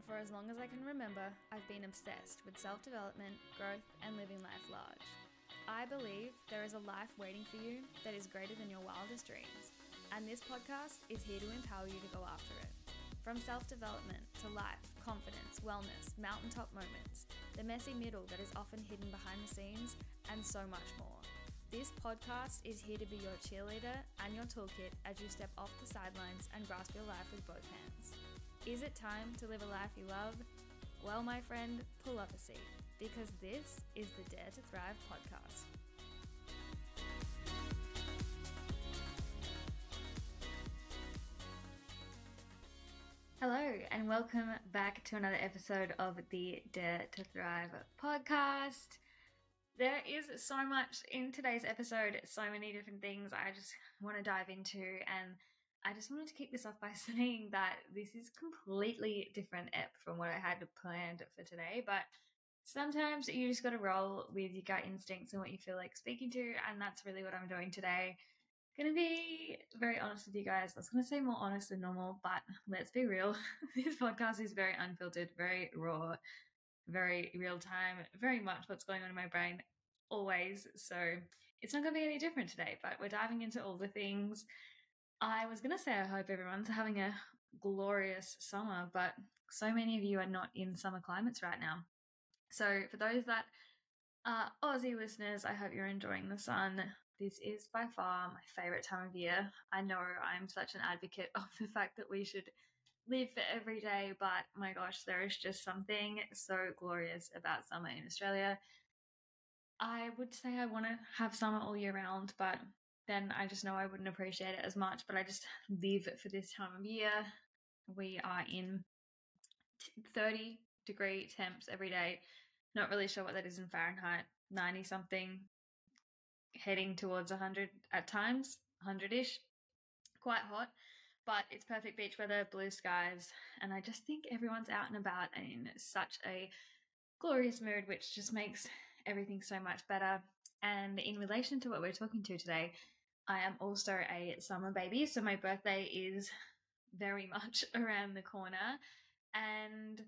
and for as long as I can remember, I've been obsessed with self development, growth, and living life large. I believe there is a life waiting for you that is greater than your wildest dreams, and this podcast is here to empower you to go after it. From self development to life, confidence, wellness, mountaintop moments, the messy middle that is often hidden behind the scenes, and so much more. This podcast is here to be your cheerleader and your toolkit as you step off the sidelines and grasp your life with both hands. Is it time to live a life you love? Well, my friend, pull up a seat because this is the Dare to Thrive podcast. Hello, and welcome back to another episode of the Dare to Thrive podcast. There is so much in today's episode, so many different things I just want to dive into. And I just wanted to kick this off by saying that this is completely different ep from what I had planned for today. But sometimes you just got to roll with your gut instincts and what you feel like speaking to. And that's really what I'm doing today. Gonna be very honest with you guys. I was gonna say more honest than normal, but let's be real. this podcast is very unfiltered, very raw, very real time, very much what's going on in my brain always. So it's not gonna be any different today, but we're diving into all the things. I was gonna say I hope everyone's having a glorious summer, but so many of you are not in summer climates right now. So for those that are Aussie listeners, I hope you're enjoying the sun. This is by far my favorite time of year. I know I'm such an advocate of the fact that we should live for every day, but my gosh, there is just something so glorious about summer in Australia. I would say I want to have summer all year round, but then I just know I wouldn't appreciate it as much. But I just live for this time of year. We are in 30 degree temps every day. Not really sure what that is in Fahrenheit, 90 something heading towards 100 at times, 100 ish. Quite hot, but it's perfect beach weather, blue skies, and I just think everyone's out and about and in such a glorious mood, which just makes everything so much better. And in relation to what we're talking to today, I am also a summer baby, so my birthday is very much around the corner. And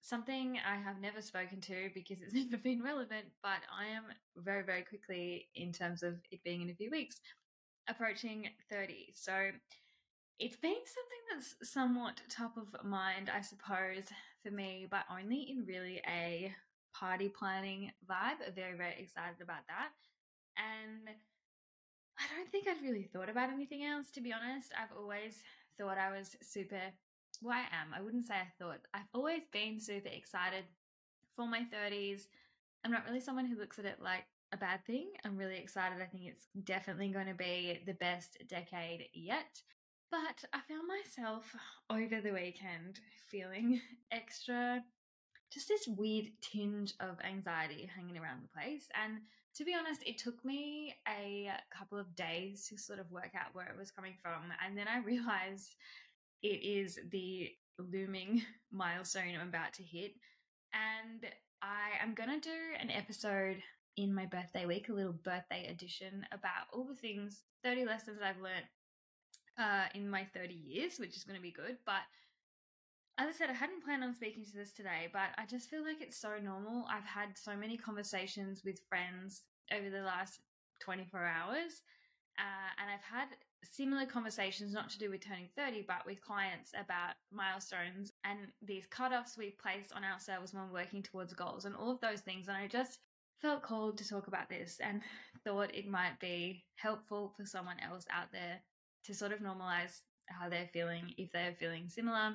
something I have never spoken to because it's never been relevant, but I am very, very quickly, in terms of it being in a few weeks, approaching 30. So it's been something that's somewhat top of mind, I suppose, for me, but only in really a party planning vibe. Very, very excited about that. And I don't think I'd really thought about anything else, to be honest. I've always thought I was super well, I am. I wouldn't say I thought. I've always been super excited for my 30s. I'm not really someone who looks at it like a bad thing. I'm really excited. I think it's definitely going to be the best decade yet. But I found myself over the weekend feeling extra, just this weird tinge of anxiety hanging around the place. And to be honest, it took me a couple of days to sort of work out where it was coming from. And then I realized it is the looming milestone I'm about to hit. And I am going to do an episode in my birthday week, a little birthday edition about all the things, 30 lessons I've learned uh, in my 30 years, which is going to be good. But as I said, I hadn't planned on speaking to this today, but I just feel like it's so normal. I've had so many conversations with friends over the last 24 hours, uh, and I've had similar conversations, not to do with turning 30, but with clients about milestones and these cutoffs we place on ourselves when working towards goals and all of those things. And I just felt called to talk about this and thought it might be helpful for someone else out there to sort of normalize how they're feeling if they're feeling similar.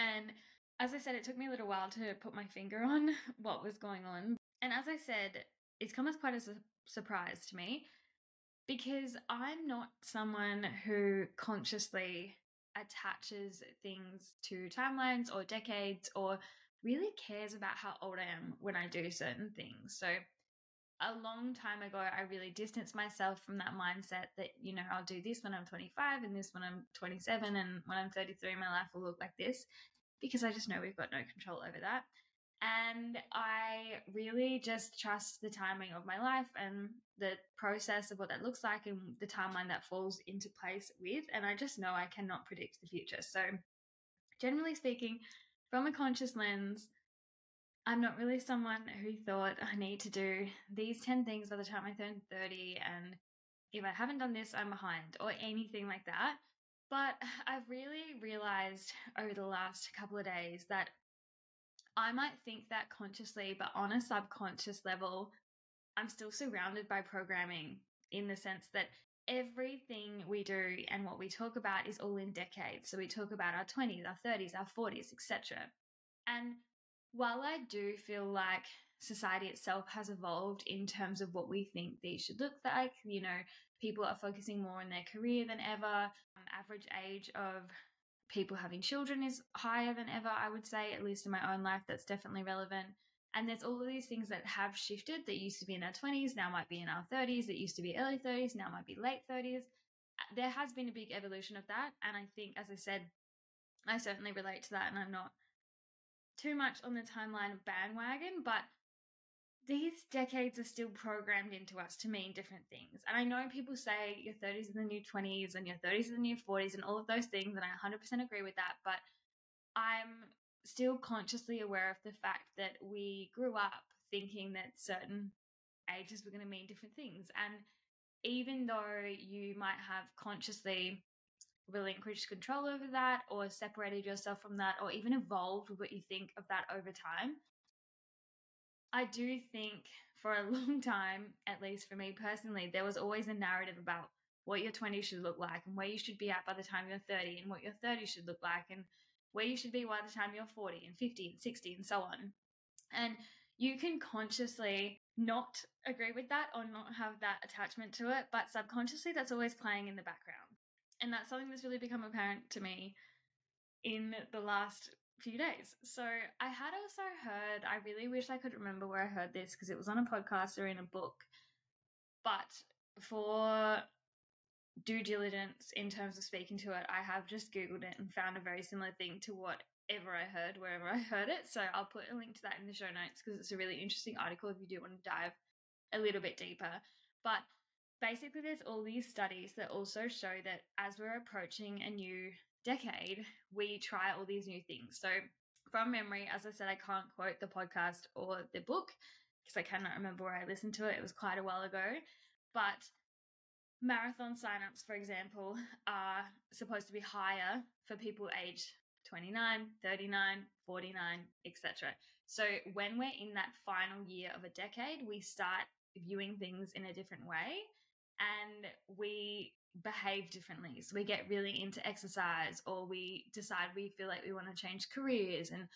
And as I said, it took me a little while to put my finger on what was going on. And as I said, it's come as quite a su- surprise to me because I'm not someone who consciously attaches things to timelines or decades or really cares about how old I am when I do certain things. So a long time ago, I really distanced myself from that mindset that, you know, I'll do this when I'm 25 and this when I'm 27 and when I'm 33, my life will look like this because I just know we've got no control over that. And I really just trust the timing of my life and the process of what that looks like and the timeline that falls into place with. And I just know I cannot predict the future. So, generally speaking, from a conscious lens, I'm not really someone who thought I need to do these 10 things by the time I turn 30 and if I haven't done this, I'm behind or anything like that. But I've really realized over the last couple of days that I might think that consciously, but on a subconscious level, I'm still surrounded by programming in the sense that everything we do and what we talk about is all in decades. So we talk about our 20s, our 30s, our 40s, etc. And while I do feel like society itself has evolved in terms of what we think these should look like, you know, people are focusing more on their career than ever. Um, average age of people having children is higher than ever, I would say, at least in my own life, that's definitely relevant. And there's all of these things that have shifted that used to be in our 20s, now might be in our 30s, that used to be early 30s, now might be late 30s. Uh, there has been a big evolution of that. And I think, as I said, I certainly relate to that. And I'm not too much on the timeline bandwagon, but these decades are still programmed into us to mean different things. And I know people say your 30s are the new 20s and your 30s are the new 40s and all of those things, and I 100% agree with that. But I'm still consciously aware of the fact that we grew up thinking that certain ages were going to mean different things. And even though you might have consciously relinquished control over that or separated yourself from that or even evolved what you think of that over time, I do think for a long time, at least for me personally, there was always a narrative about what your 20s should look like and where you should be at by the time you're 30 and what your 30s should look like and where you should be by the time you're 40 and 50 and 60 and so on. And you can consciously not agree with that or not have that attachment to it, but subconsciously that's always playing in the background. And that's something that's really become apparent to me in the last few days. So I had also heard, I really wish I could remember where I heard this because it was on a podcast or in a book. But for due diligence in terms of speaking to it, I have just Googled it and found a very similar thing to whatever I heard wherever I heard it. So I'll put a link to that in the show notes because it's a really interesting article if you do want to dive a little bit deeper. But basically, there's all these studies that also show that as we're approaching a new decade, we try all these new things. So, from memory, as I said, I can't quote the podcast or the book because I cannot remember where I listened to it. It was quite a while ago. But marathon signups, for example, are supposed to be higher for people aged 29, 39, 49, etc. So when we're in that final year of a decade, we start viewing things in a different way and we behave differently. So we get really into exercise or we decide we feel like we want to change careers and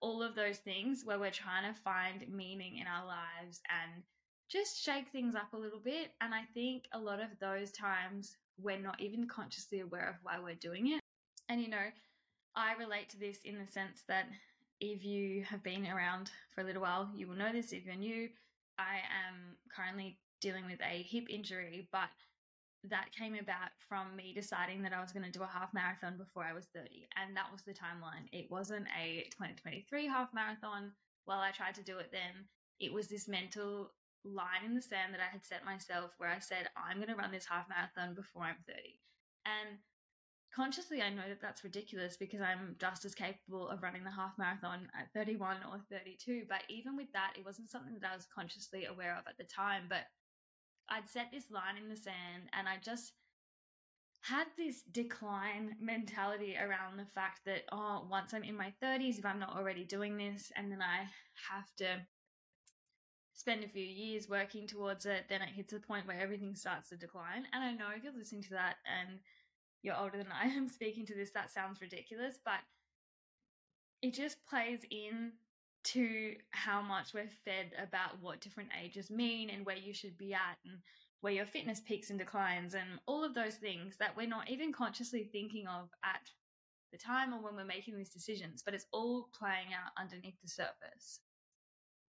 all of those things where we're trying to find meaning in our lives and just shake things up a little bit. And I think a lot of those times we're not even consciously aware of why we're doing it. And you know, I relate to this in the sense that if you have been around for a little while, you will know this. If you're new, I am currently dealing with a hip injury, but that came about from me deciding that I was going to do a half marathon before I was 30. And that was the timeline. It wasn't a 2023 half marathon. While I tried to do it then, it was this mental line in the sand that I had set myself where I said, I'm going to run this half marathon before I'm 30. And consciously, I know that that's ridiculous because I'm just as capable of running the half marathon at 31 or 32. But even with that, it wasn't something that I was consciously aware of at the time. But I'd set this line in the sand and I just had this decline mentality around the fact that, oh, once I'm in my 30s, if I'm not already doing this, and then I have to spend a few years working towards it, then it hits a point where everything starts to decline. And I know if you're listening to that and you're older than I am speaking to this, that sounds ridiculous, but it just plays in to how much we're fed about what different ages mean and where you should be at and where your fitness peaks and declines and all of those things that we're not even consciously thinking of at the time or when we're making these decisions, but it's all playing out underneath the surface.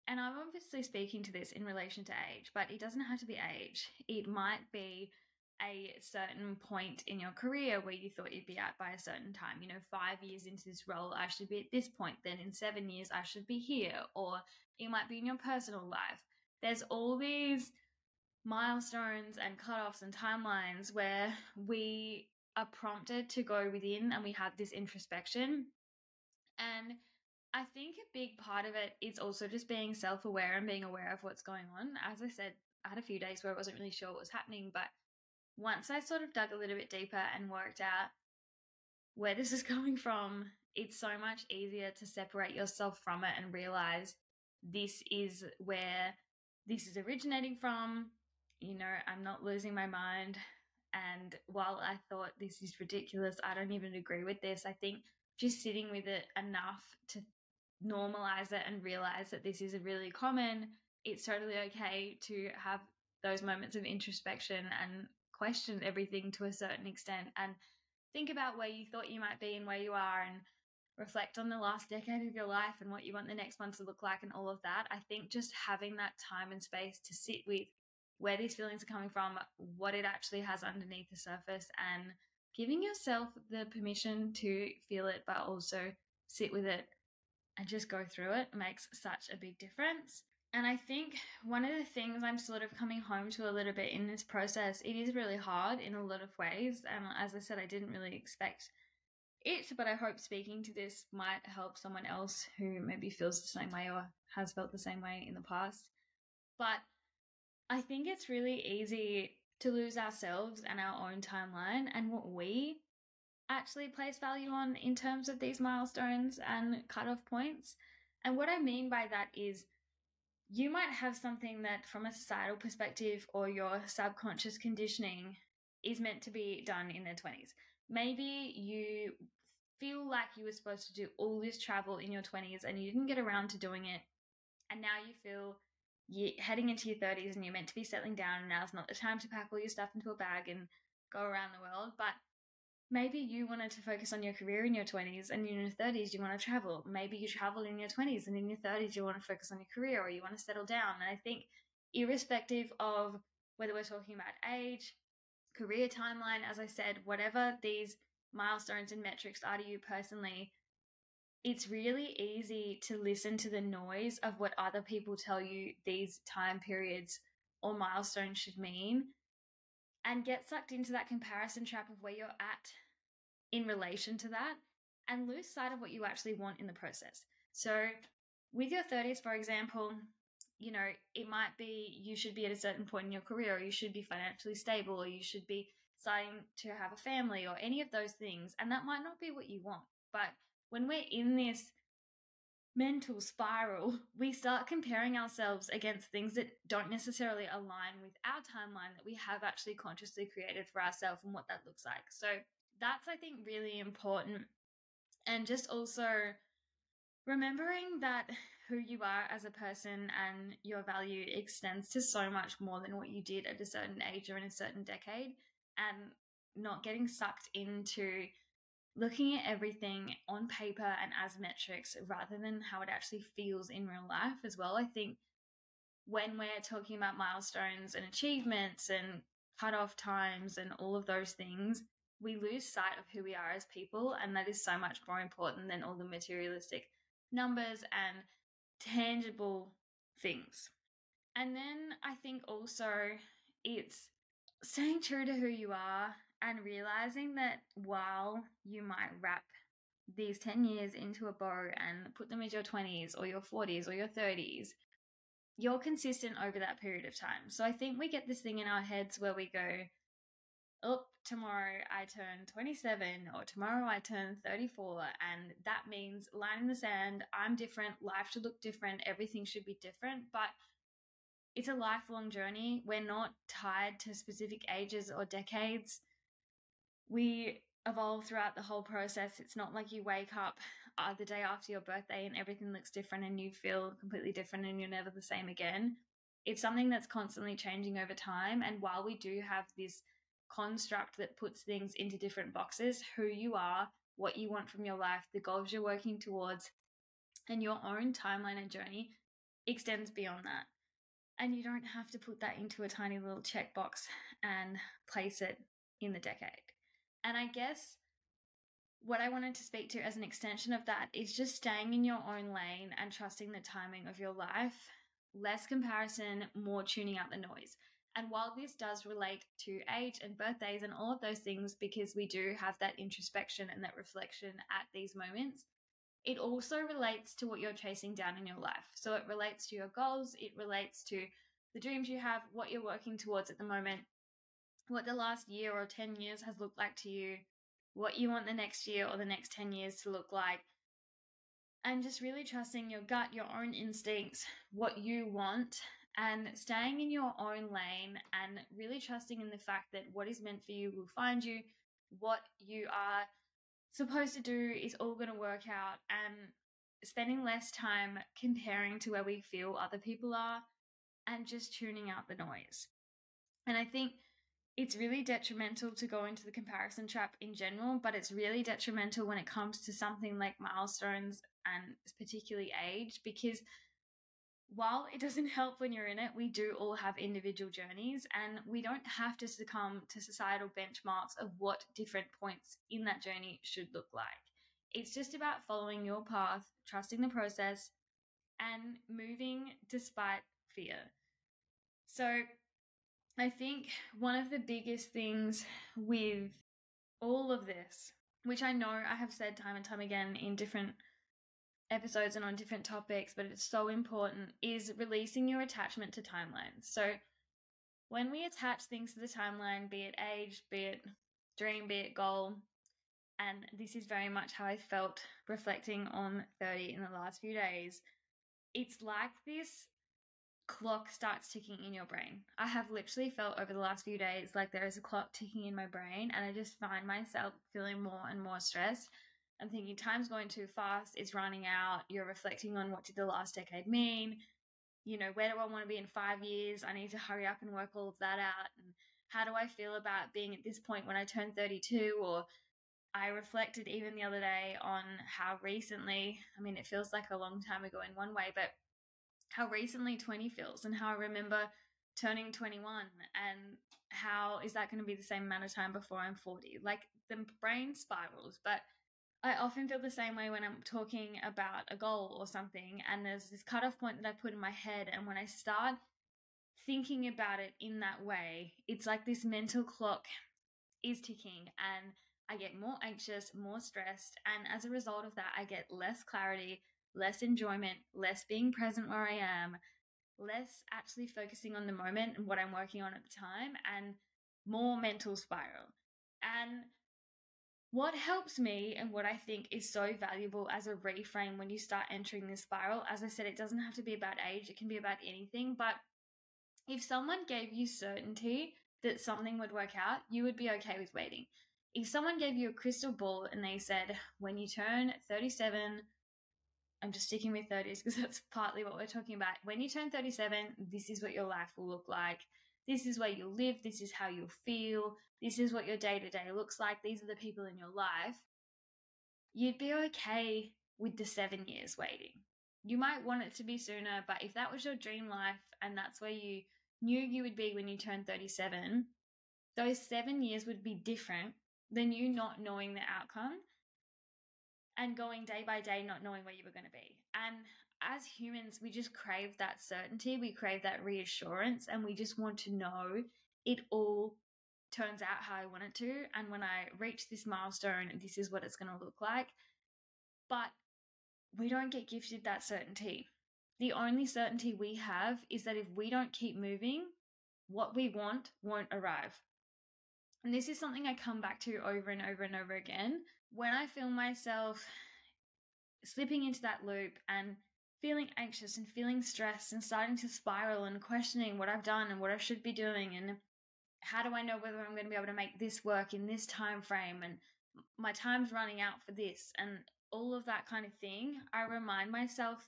And I'm obviously speaking to this in relation to age, but it doesn't have to be age. It might be a certain point in your career where you thought you'd be at by a certain time. You know, five years into this role, I should be at this point. Then in seven years, I should be here. Or it might be in your personal life. There's all these milestones and cutoffs and timelines where we are prompted to go within and we have this introspection. And I think a big part of it is also just being self aware and being aware of what's going on. As I said, I had a few days where I wasn't really sure what was happening, but once I sort of dug a little bit deeper and worked out where this is coming from, it's so much easier to separate yourself from it and realize this is where this is originating from. You know, I'm not losing my mind. And while I thought this is ridiculous, I don't even agree with this. I think just sitting with it enough to normalize it and realize that this is really common, it's totally okay to have those moments of introspection and question everything to a certain extent and think about where you thought you might be and where you are and reflect on the last decade of your life and what you want the next one to look like and all of that. I think just having that time and space to sit with where these feelings are coming from, what it actually has underneath the surface, and giving yourself the permission to feel it, but also sit with it and just go through it makes such a big difference. And I think one of the things I'm sort of coming home to a little bit in this process, it is really hard in a lot of ways. And as I said, I didn't really expect it, but I hope speaking to this might help someone else who maybe feels the same way or has felt the same way in the past. But I think it's really easy to lose ourselves and our own timeline and what we actually place value on in terms of these milestones and cutoff points. And what I mean by that is you might have something that, from a societal perspective or your subconscious conditioning, is meant to be done in their 20s. Maybe you feel like you were supposed to do all this travel in your 20s and you didn't get around to doing it. And now you feel you're heading into your 30s and you're meant to be settling down, and now's not the time to pack all your stuff into a bag and go around the world. But maybe you wanted to focus on your career in your 20s and in your 30s you want to travel. Maybe you travel in your 20s and in your 30s you want to focus on your career or you want to settle down. And i think irrespective of whether we're talking about age career timeline as i said whatever these milestones and metrics are to you personally it's really easy to listen to the noise of what other people tell you these time periods or milestones should mean and get sucked into that comparison trap of where you're at in relation to that and lose sight of what you actually want in the process. So, with your 30s, for example, you know, it might be you should be at a certain point in your career, or you should be financially stable, or you should be starting to have a family, or any of those things. And that might not be what you want. But when we're in this mental spiral, we start comparing ourselves against things that don't necessarily align with our timeline that we have actually consciously created for ourselves and what that looks like. So that's, I think, really important. And just also remembering that who you are as a person and your value extends to so much more than what you did at a certain age or in a certain decade, and not getting sucked into looking at everything on paper and as metrics rather than how it actually feels in real life as well. I think when we're talking about milestones and achievements and cutoff times and all of those things, we lose sight of who we are as people. And that is so much more important than all the materialistic numbers and tangible things. And then I think also it's staying true to who you are and realizing that while you might wrap these 10 years into a bow and put them as your 20s or your 40s or your 30s, you're consistent over that period of time. So I think we get this thing in our heads where we go, oh, tomorrow I turn 27 or tomorrow I turn 34. And that means line in the sand, I'm different, life should look different, everything should be different. But it's a lifelong journey. We're not tied to specific ages or decades we evolve throughout the whole process. It's not like you wake up uh, the day after your birthday and everything looks different and you feel completely different and you're never the same again. It's something that's constantly changing over time. And while we do have this construct that puts things into different boxes, who you are, what you want from your life, the goals you're working towards, and your own timeline and journey extends beyond that. And you don't have to put that into a tiny little checkbox and place it in the decade. And I guess what I wanted to speak to as an extension of that is just staying in your own lane and trusting the timing of your life. Less comparison, more tuning out the noise. And while this does relate to age and birthdays and all of those things, because we do have that introspection and that reflection at these moments, it also relates to what you're chasing down in your life. So it relates to your goals, it relates to the dreams you have, what you're working towards at the moment, what the last year or 10 years has looked like to you, what you want the next year or the next 10 years to look like. And just really trusting your gut, your own instincts, what you want, and staying in your own lane and really trusting in the fact that what is meant for you will find you, what you are supposed to do is all going to work out and spending less time comparing to where we feel other people are and just tuning out the noise. And I think it's really detrimental to go into the comparison trap in general, but it's really detrimental when it comes to something like milestones and particularly age because while it doesn't help when you're in it, we do all have individual journeys and we don't have to succumb to societal benchmarks of what different points in that journey should look like. It's just about following your path, trusting the process, and moving despite fear. So, I think one of the biggest things with all of this, which I know I have said time and time again in different episodes and on different topics, but it's so important, is releasing your attachment to timelines. So when we attach things to the timeline, be it age, be it dream, be it goal, and this is very much how I felt reflecting on 30 in the last few days, it's like this clock starts ticking in your brain. I have literally felt over the last few days like there is a clock ticking in my brain, and I just find myself feeling more and more stressed I'm thinking time's going too fast, it's running out. You're reflecting on what did the last decade mean? You know, where do I want to be in five years? I need to hurry up and work all of that out. And how do I feel about being at this point when I turn 32? Or I reflected even the other day on how recently, I mean, it feels like a long time ago in one way, but how recently 20 feels and how I remember turning 21 and how is that going to be the same amount of time before I'm 40? Like the brain spirals, but I often feel the same way when I'm talking about a goal or something, and there's this cutoff point that I put in my head. And when I start thinking about it in that way, it's like this mental clock is ticking, and I get more anxious, more stressed. And as a result of that, I get less clarity, less enjoyment, less being present where I am, less actually focusing on the moment and what I'm working on at the time, and more mental spiral. And what helps me and what I think is so valuable as a reframe when you start entering this spiral, as I said, it doesn't have to be about age, it can be about anything. But if someone gave you certainty that something would work out, you would be okay with waiting. If someone gave you a crystal ball and they said, when you turn 37, I'm just sticking with 30s because that's partly what we're talking about. When you turn 37, this is what your life will look like. This is where you'll live. This is how you'll feel. This is what your day to day looks like. These are the people in your life. You'd be okay with the seven years waiting. You might want it to be sooner, but if that was your dream life and that's where you knew you would be when you turned 37, those seven years would be different than you not knowing the outcome and going day by day not knowing where you were going to be. And as humans, we just crave that certainty, we crave that reassurance, and we just want to know it all turns out how I want it to. And when I reach this milestone, this is what it's going to look like. But we don't get gifted that certainty. The only certainty we have is that if we don't keep moving, what we want won't arrive. And this is something I come back to over and over and over again. When I feel myself slipping into that loop and feeling anxious and feeling stressed and starting to spiral and questioning what I've done and what I should be doing and how do I know whether I'm going to be able to make this work in this time frame and my time's running out for this and all of that kind of thing, I remind myself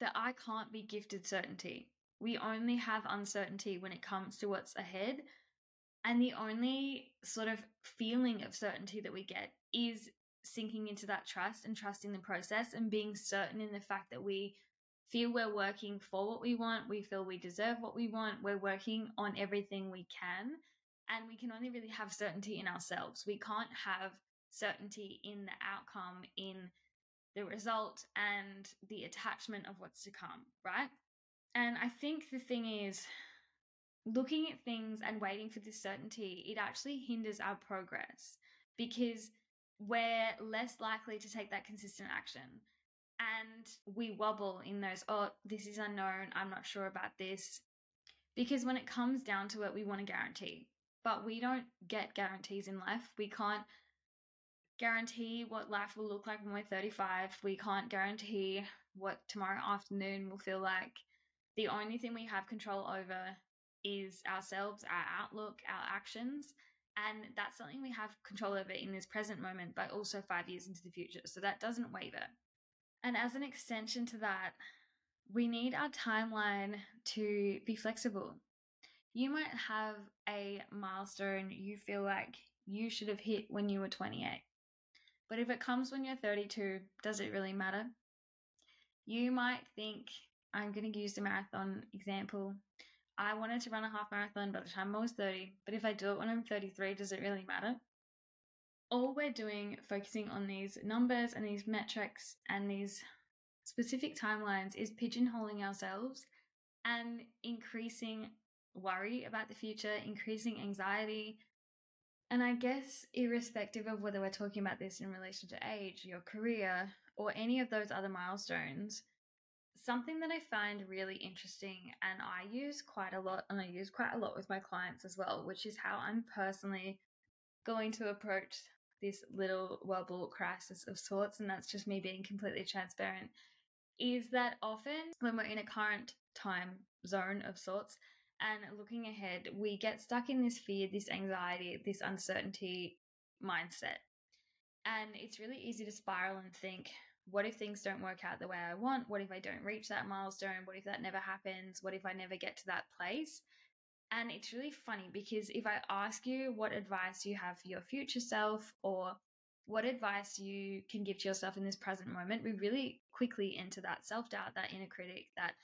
that I can't be gifted certainty. We only have uncertainty when it comes to what's ahead. And the only sort of feeling of certainty that we get is sinking into that trust and trusting the process and being certain in the fact that we feel we're working for what we want, we feel we deserve what we want, we're working on everything we can, and we can only really have certainty in ourselves. We can't have certainty in the outcome, in the result, and the attachment of what's to come, right? And I think the thing is, looking at things and waiting for this certainty, it actually hinders our progress because we're less likely to take that consistent action And we wobble in those, oh, this is unknown. I'm not sure about this. Because when it comes down to it, we want a guarantee. But we don't get guarantees in life. We can't guarantee what life will look like when we're 35. We can't guarantee what tomorrow afternoon will feel like. The only thing we have control over is ourselves, our outlook, our actions. And that's something we have control over in this present moment, but also five years into the future. So that doesn't waver. And as an extension to that, we need our timeline to be flexible. You might have a milestone you feel like you should have hit when you were 28. But if it comes when you're 32, does it really matter? You might think, I'm going to use the marathon example. I wanted to run a half marathon by the time I was 30, but if I do it when I'm 33, does it really matter? All we're doing, focusing on these numbers and these metrics and these specific timelines, is pigeonholing ourselves and increasing worry about the future, increasing anxiety. And I guess, irrespective of whether we're talking about this in relation to age, your career, or any of those other milestones, something that I find really interesting and I use quite a lot, and I use quite a lot with my clients as well, which is how I'm personally going to approach this little wobble crisis of sorts. And that's just me being completely transparent. Is that often when we're in a current time zone of sorts and looking ahead, we get stuck in this fear, this anxiety, this uncertainty mindset. And it's really easy to spiral and think, what if things don't work out the way I want? What if I don't reach that milestone? What if that never happens? What if I never get to that place? And it's really funny because if I ask you what advice you have for your future self or what advice you can give to yourself in this present moment, we really quickly enter that self doubt, that inner critic, that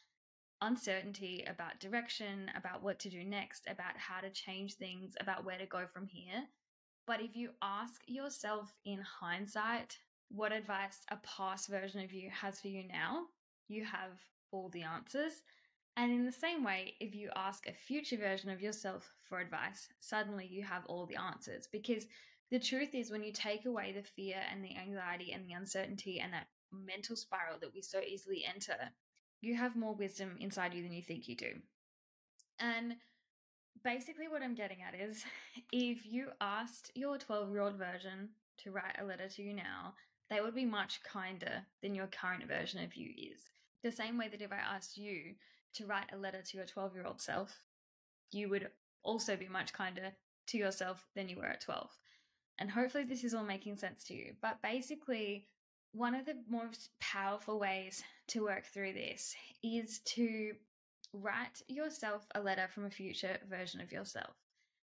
uncertainty about direction, about what to do next, about how to change things, about where to go from here. But if you ask yourself in hindsight what advice a past version of you has for you now, you have all the answers. And in the same way, if you ask a future version of yourself for advice, suddenly you have all the answers. Because the truth is, when you take away the fear and the anxiety and the uncertainty and that mental spiral that we so easily enter, you have more wisdom inside you than you think you do. And basically, what I'm getting at is if you asked your 12 year old version to write a letter to you now, they would be much kinder than your current version of you is. The same way that if I asked you to write a letter to your 12 year old self, you would also be much kinder to yourself than you were at 12. And hopefully, this is all making sense to you. But basically, one of the most powerful ways to work through this is to write yourself a letter from a future version of yourself.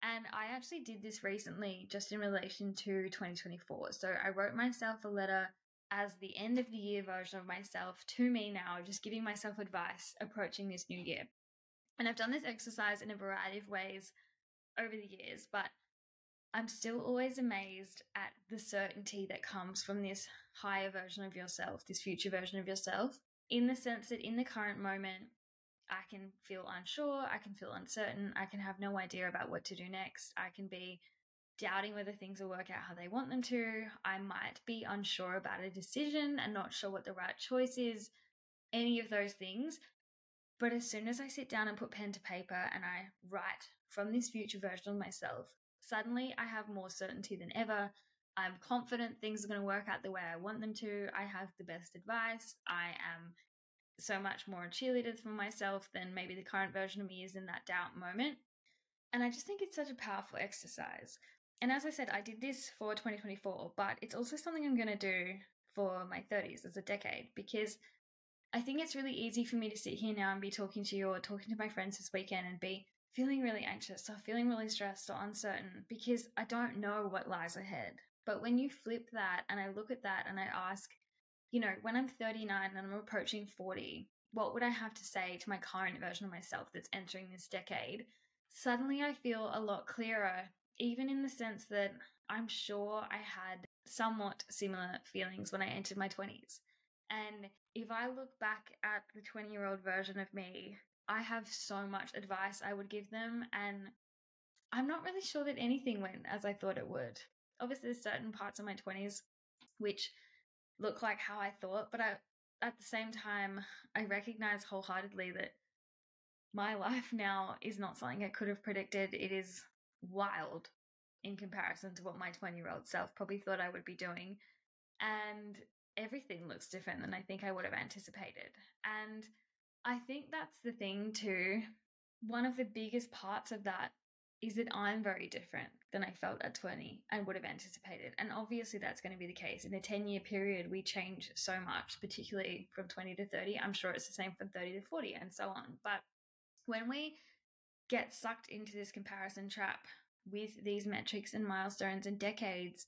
And I actually did this recently just in relation to 2024. So I wrote myself a letter as the end of the year version of myself to me now, just giving myself advice approaching this new year. And I've done this exercise in a variety of ways over the years, but I'm still always amazed at the certainty that comes from this higher version of yourself, this future version of yourself, in the sense that in the current moment, I can feel unsure, I can feel uncertain, I can have no idea about what to do next, I can be doubting whether things will work out how they want them to, I might be unsure about a decision and not sure what the right choice is, any of those things. But as soon as I sit down and put pen to paper and I write from this future version of myself, suddenly I have more certainty than ever. I'm confident things are going to work out the way I want them to. I have the best advice. I am so much more cheerleader for myself than maybe the current version of me is in that doubt moment. And I just think it's such a powerful exercise. And as I said, I did this for 2024, but it's also something I'm going to do for my 30s as a decade because I think it's really easy for me to sit here now and be talking to you or talking to my friends this weekend and be feeling really anxious or feeling really stressed or uncertain because I don't know what lies ahead. But when you flip that and I look at that and I ask, you know, when I'm 39 and I'm approaching 40, what would I have to say to my current version of myself that's entering this decade? Suddenly I feel a lot clearer, even in the sense that I'm sure I had somewhat similar feelings when I entered my 20s. And if I look back at the 20 year old version of me, I have so much advice I would give them. And I'm not really sure that anything went as I thought it would. Obviously, there's certain parts of my 20s which look like how I thought, but I at the same time, I recognize wholeheartedly that my life now is not something I could have predicted. It is wild in comparison to what my 20 year old self probably thought I would be doing. And everything looks different than I think I would have anticipated. And I think that's the thing, too. One of the biggest parts of that is that I'm very different than I felt at 20 and would have anticipated. And obviously, that's going to be the case. In a 10 year period, we change so much, particularly from 20 to 30. I'm sure it's the same from 30 to 40 and so on. But when we get sucked into this comparison trap with these metrics and milestones and decades,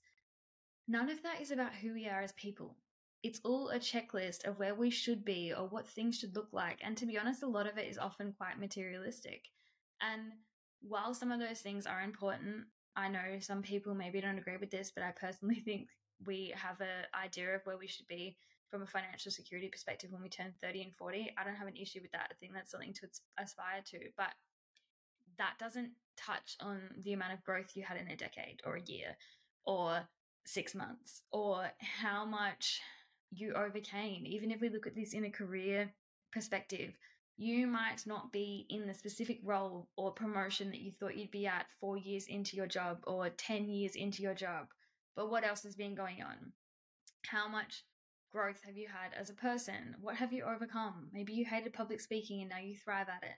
none of that is about who we are as people. It's all a checklist of where we should be or what things should look like. And to be honest, a lot of it is often quite materialistic. And while some of those things are important, I know some people maybe don't agree with this, but I personally think we have an idea of where we should be from a financial security perspective when we turn 30 and 40. I don't have an issue with that. I think that's something to aspire to, but that doesn't touch on the amount of growth you had in a decade or a year or six months or how much you overcame. Even if we look at this in a career perspective, you might not be in the specific role or promotion that you thought you'd be at four years into your job or 10 years into your job. But what else has been going on? How much growth have you had as a person? What have you overcome? Maybe you hated public speaking and now you thrive at it.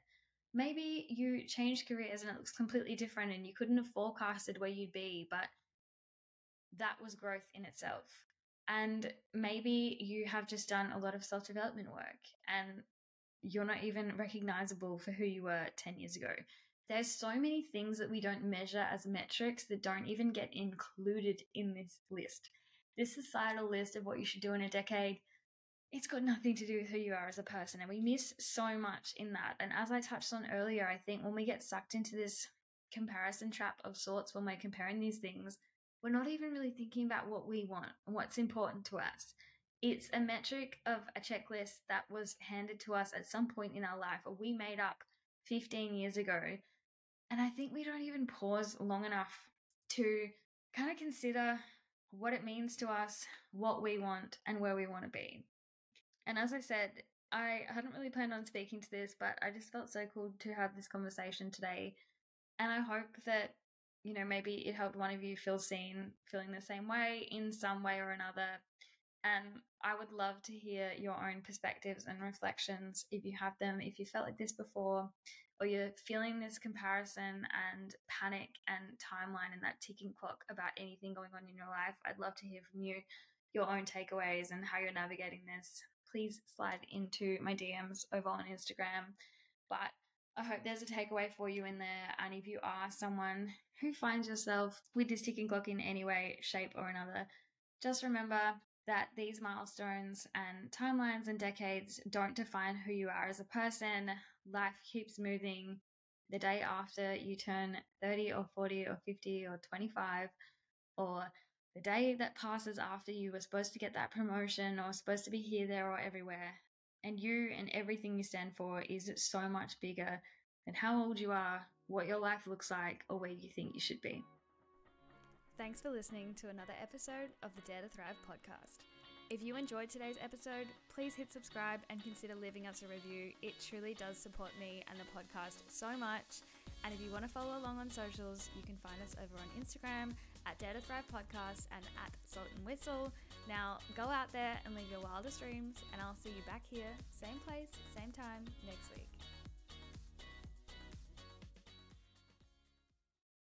Maybe you changed careers and it looks completely different and you couldn't have forecasted where you'd be, but that was growth in itself. And maybe you have just done a lot of self development work and you're not even recognizable for who you were 10 years ago. There's so many things that we don't measure as metrics that don't even get included in this list. This societal list of what you should do in a decade, it's got nothing to do with who you are as a person. And we miss so much in that. And as I touched on earlier, I think when we get sucked into this comparison trap of sorts when we're comparing these things, we're not even really thinking about what we want and what's important to us. It's a metric of a checklist that was handed to us at some point in our life or we made up 15 years ago. And I think we don't even pause long enough to kind of consider what it means to us, what we want, and where we want to be. And as I said, I hadn't really planned on speaking to this, but I just felt so cool to have this conversation today. And I hope that, you know, maybe it helped one of you feel seen, feeling the same way in some way or another. And I would love to hear your own perspectives and reflections if you have them, if you felt like this before, or you're feeling this comparison and panic and timeline and that ticking clock about anything going on in your life. I'd love to hear from you, your own takeaways, and how you're navigating this. Please slide into my DMs over on Instagram. But I hope there's a takeaway for you in there. And if you are someone who finds yourself with this ticking clock in any way, shape, or another, just remember that these milestones and timelines and decades don't define who you are as a person. Life keeps moving. The day after you turn 30 or 40 or 50 or 25, or the day that passes after you were supposed to get that promotion or supposed to be here, there, or everywhere. And you and everything you stand for is so much bigger than how old you are, what your life looks like, or where you think you should be. Thanks for listening to another episode of the Dare to Thrive podcast. If you enjoyed today's episode, please hit subscribe and consider leaving us a review. It truly does support me and the podcast so much. And if you want to follow along on socials, you can find us over on Instagram at Dare to Thrive Podcast and at Salt and Whistle. Now, go out there and live your wildest dreams, and I'll see you back here, same place, same time, next week.